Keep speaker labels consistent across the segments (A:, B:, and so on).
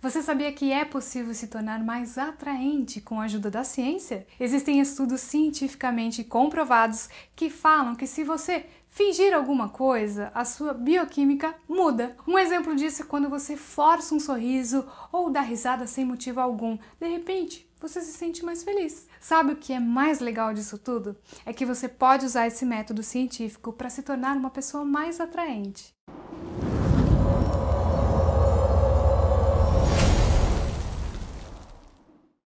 A: Você sabia que é possível se tornar mais atraente com a ajuda da ciência? Existem estudos cientificamente comprovados que falam que se você fingir alguma coisa, a sua bioquímica muda. Um exemplo disso é quando você força um sorriso ou dá risada sem motivo algum. De repente, você se sente mais feliz. Sabe o que é mais legal disso tudo? É que você pode usar esse método científico para se tornar uma pessoa mais atraente.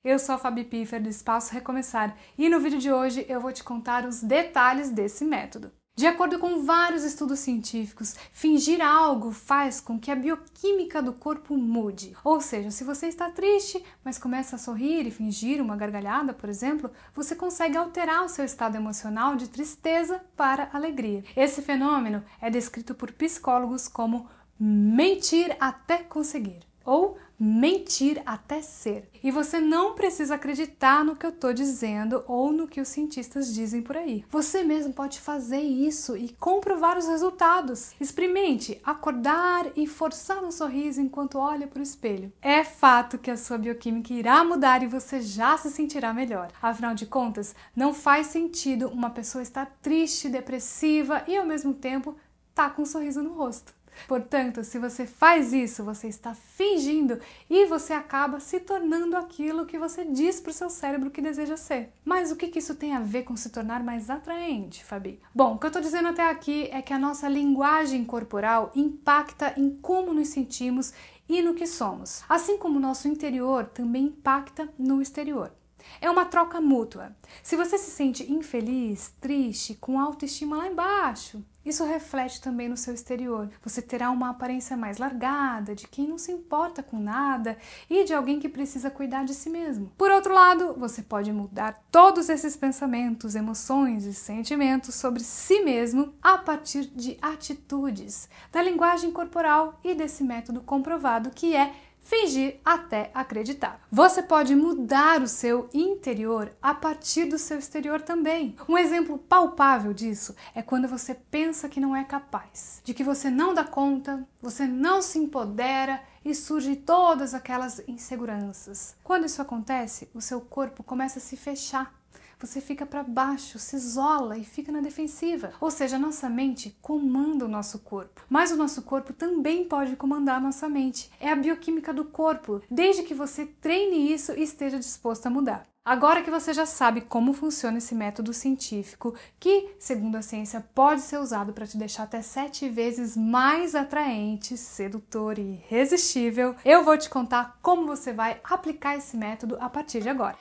A: Eu sou a Fabi Piffer do Espaço Recomeçar e no vídeo de hoje eu vou te contar os detalhes desse método. De acordo com vários estudos científicos, fingir algo faz com que a bioquímica do corpo mude. Ou seja, se você está triste, mas começa a sorrir e fingir uma gargalhada, por exemplo, você consegue alterar o seu estado emocional de tristeza para alegria. Esse fenômeno é descrito por psicólogos como mentir até conseguir ou mentir até ser. E você não precisa acreditar no que eu estou dizendo ou no que os cientistas dizem por aí. Você mesmo pode fazer isso e comprovar os resultados. Experimente acordar e forçar um sorriso enquanto olha para o espelho. É fato que a sua bioquímica irá mudar e você já se sentirá melhor. Afinal de contas, não faz sentido uma pessoa estar triste, depressiva e ao mesmo tempo tá com um sorriso no rosto. Portanto, se você faz isso, você está fingindo e você acaba se tornando aquilo que você diz para o seu cérebro que deseja ser. Mas o que, que isso tem a ver com se tornar mais atraente, Fabi? Bom, o que eu estou dizendo até aqui é que a nossa linguagem corporal impacta em como nos sentimos e no que somos, assim como o nosso interior também impacta no exterior. É uma troca mútua. Se você se sente infeliz, triste, com autoestima lá embaixo, isso reflete também no seu exterior. Você terá uma aparência mais largada, de quem não se importa com nada e de alguém que precisa cuidar de si mesmo. Por outro lado, você pode mudar todos esses pensamentos, emoções e sentimentos sobre si mesmo a partir de atitudes, da linguagem corporal e desse método comprovado que é fingir até acreditar. Você pode mudar o seu interior a partir do seu exterior também. Um exemplo palpável disso é quando você pensa que não é capaz, de que você não dá conta, você não se empodera e surgem todas aquelas inseguranças. Quando isso acontece, o seu corpo começa a se fechar você fica para baixo, se isola e fica na defensiva. Ou seja, a nossa mente comanda o nosso corpo, mas o nosso corpo também pode comandar a nossa mente. É a bioquímica do corpo, desde que você treine isso e esteja disposto a mudar. Agora que você já sabe como funciona esse método científico, que, segundo a ciência, pode ser usado para te deixar até sete vezes mais atraente, sedutor e irresistível, eu vou te contar como você vai aplicar esse método a partir de agora.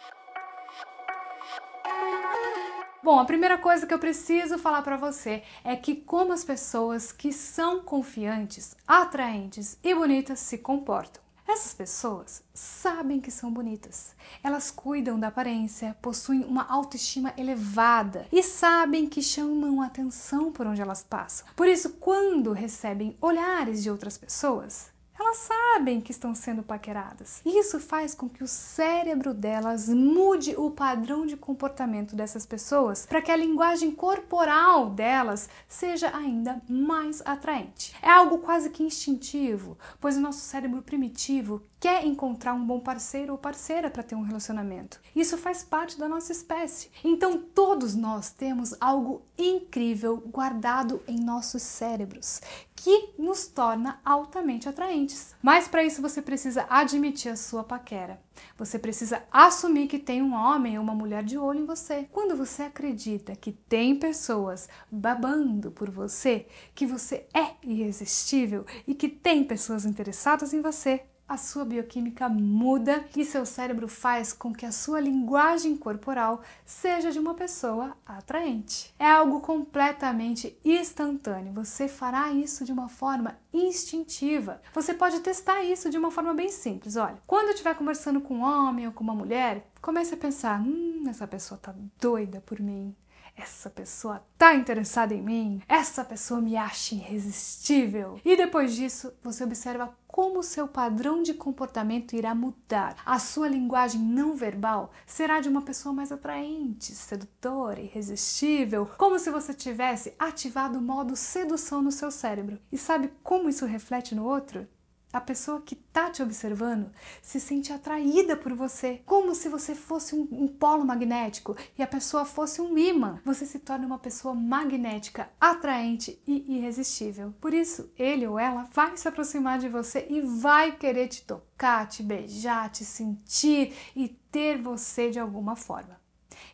A: Bom, a primeira coisa que eu preciso falar para você é que como as pessoas que são confiantes, atraentes e bonitas se comportam. Essas pessoas sabem que são bonitas. Elas cuidam da aparência, possuem uma autoestima elevada e sabem que chamam atenção por onde elas passam. Por isso, quando recebem olhares de outras pessoas, elas sabem que estão sendo paqueradas. Isso faz com que o cérebro delas mude o padrão de comportamento dessas pessoas para que a linguagem corporal delas seja ainda mais atraente. É algo quase que instintivo, pois o nosso cérebro primitivo quer encontrar um bom parceiro ou parceira para ter um relacionamento. Isso faz parte da nossa espécie. Então todos nós temos algo incrível guardado em nossos cérebros que nos torna altamente atraentes. Mas para isso você precisa admitir a sua paquera. Você precisa assumir que tem um homem ou uma mulher de olho em você. Quando você acredita que tem pessoas babando por você, que você é irresistível e que tem pessoas interessadas em você, a sua bioquímica muda e seu cérebro faz com que a sua linguagem corporal seja de uma pessoa atraente. É algo completamente instantâneo. Você fará isso de uma forma instintiva. Você pode testar isso de uma forma bem simples. Olha, quando estiver conversando com um homem ou com uma mulher, comece a pensar: hum, essa pessoa tá doida por mim essa pessoa tá interessada em mim, essa pessoa me acha irresistível. E depois disso, você observa como seu padrão de comportamento irá mudar. A sua linguagem não verbal será de uma pessoa mais atraente, sedutora, irresistível, como se você tivesse ativado o modo sedução no seu cérebro. E sabe como isso reflete no outro? A pessoa que está te observando se sente atraída por você, como se você fosse um, um, polo magnético e a pessoa fosse um imã. Você se torna uma pessoa magnética, atraente e irresistível. Por isso, ele ou ela vai se aproximar de você e vai querer te tocar, te beijar, te sentir e ter você de alguma forma.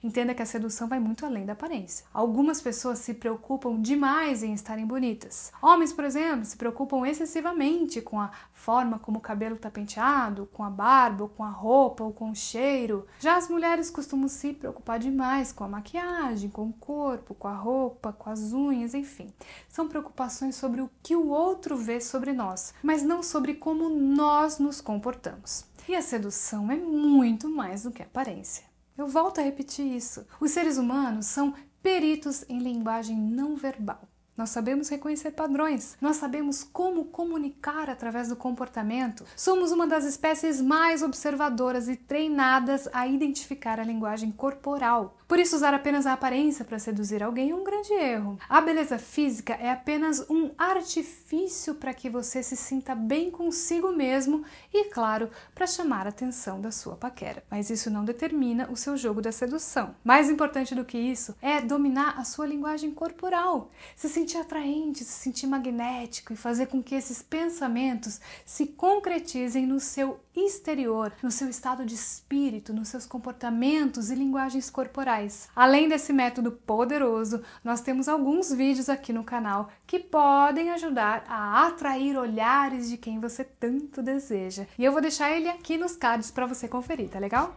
A: Entenda que a sedução vai muito além da aparência. Algumas pessoas se preocupam demais em estarem bonitas. Homens, por exemplo, se preocupam excessivamente com a forma como o cabelo está penteado, com a barba, ou com a roupa, ou com o cheiro. Já as mulheres costumam se preocupar demais com a maquiagem, com o corpo, com a roupa, com as unhas, enfim. São preocupações sobre o que o outro vê sobre nós, mas não sobre como nós nos comportamos. E a sedução é muito mais do que aparência. Eu volto a repetir isso. Os seres humanos são peritos em linguagem não verbal. Nós sabemos reconhecer padrões, nós sabemos como comunicar através do comportamento. Somos uma das espécies mais observadoras e treinadas a identificar a linguagem corporal. Por isso, usar apenas a aparência para seduzir alguém é um grande erro. A beleza física é apenas um artifício para que você se sinta bem consigo mesmo e, claro, para chamar a atenção da sua paquera. Mas isso não determina o seu jogo da sedução. Mais importante do que isso é dominar a sua linguagem corporal, se sentir atraente, se sentir magnético e fazer com que esses pensamentos se concretizem no seu exterior, no seu estado de espírito, nos seus comportamentos e linguagens corporais Além desse método poderoso, nós temos alguns vídeos aqui no canal que podem ajudar a atrair olhares de quem você tanto deseja. E eu vou deixar ele aqui nos cards para você conferir, tá legal?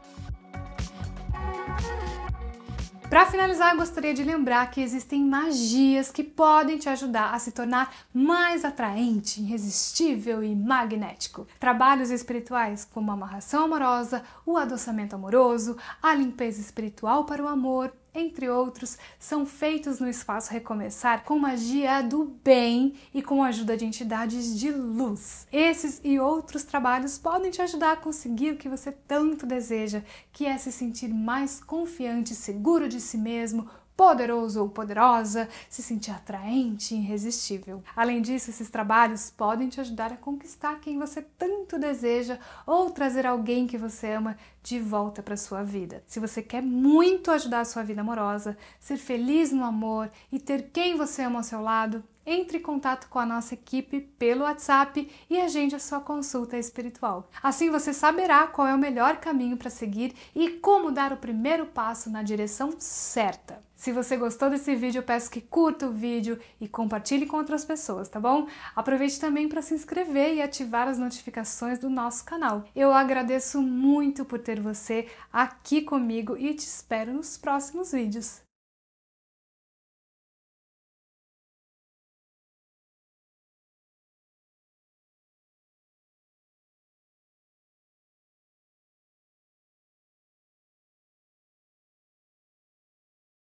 A: Para finalizar, eu gostaria de lembrar que existem magias que podem te ajudar a se tornar mais atraente, irresistível e magnético. Trabalhos espirituais como a amarração amorosa, o adoçamento amoroso, a limpeza espiritual para o amor, entre outros, são feitos no espaço Recomeçar com magia do bem e com a ajuda de entidades de luz. Esses e outros trabalhos podem te ajudar a conseguir o que você tanto deseja, que é se sentir mais confiante, seguro de si mesmo, poderoso ou poderosa, se sentir atraente e irresistível. Além disso, esses trabalhos podem te ajudar a conquistar quem você tanto deseja ou trazer alguém que você ama de volta para sua vida. Se você quer muito ajudar a sua vida amorosa, ser feliz no amor e ter quem você ama ao seu lado, entre em contato com a nossa equipe pelo WhatsApp e agende a sua consulta espiritual. Assim você saberá qual é o melhor caminho para seguir e como dar o primeiro passo na direção certa. Se você gostou desse vídeo, eu peço que curta o vídeo e compartilhe com outras pessoas, tá bom? Aproveite também para se inscrever e ativar as notificações do nosso canal. Eu agradeço muito por ter você aqui comigo e te espero nos próximos vídeos.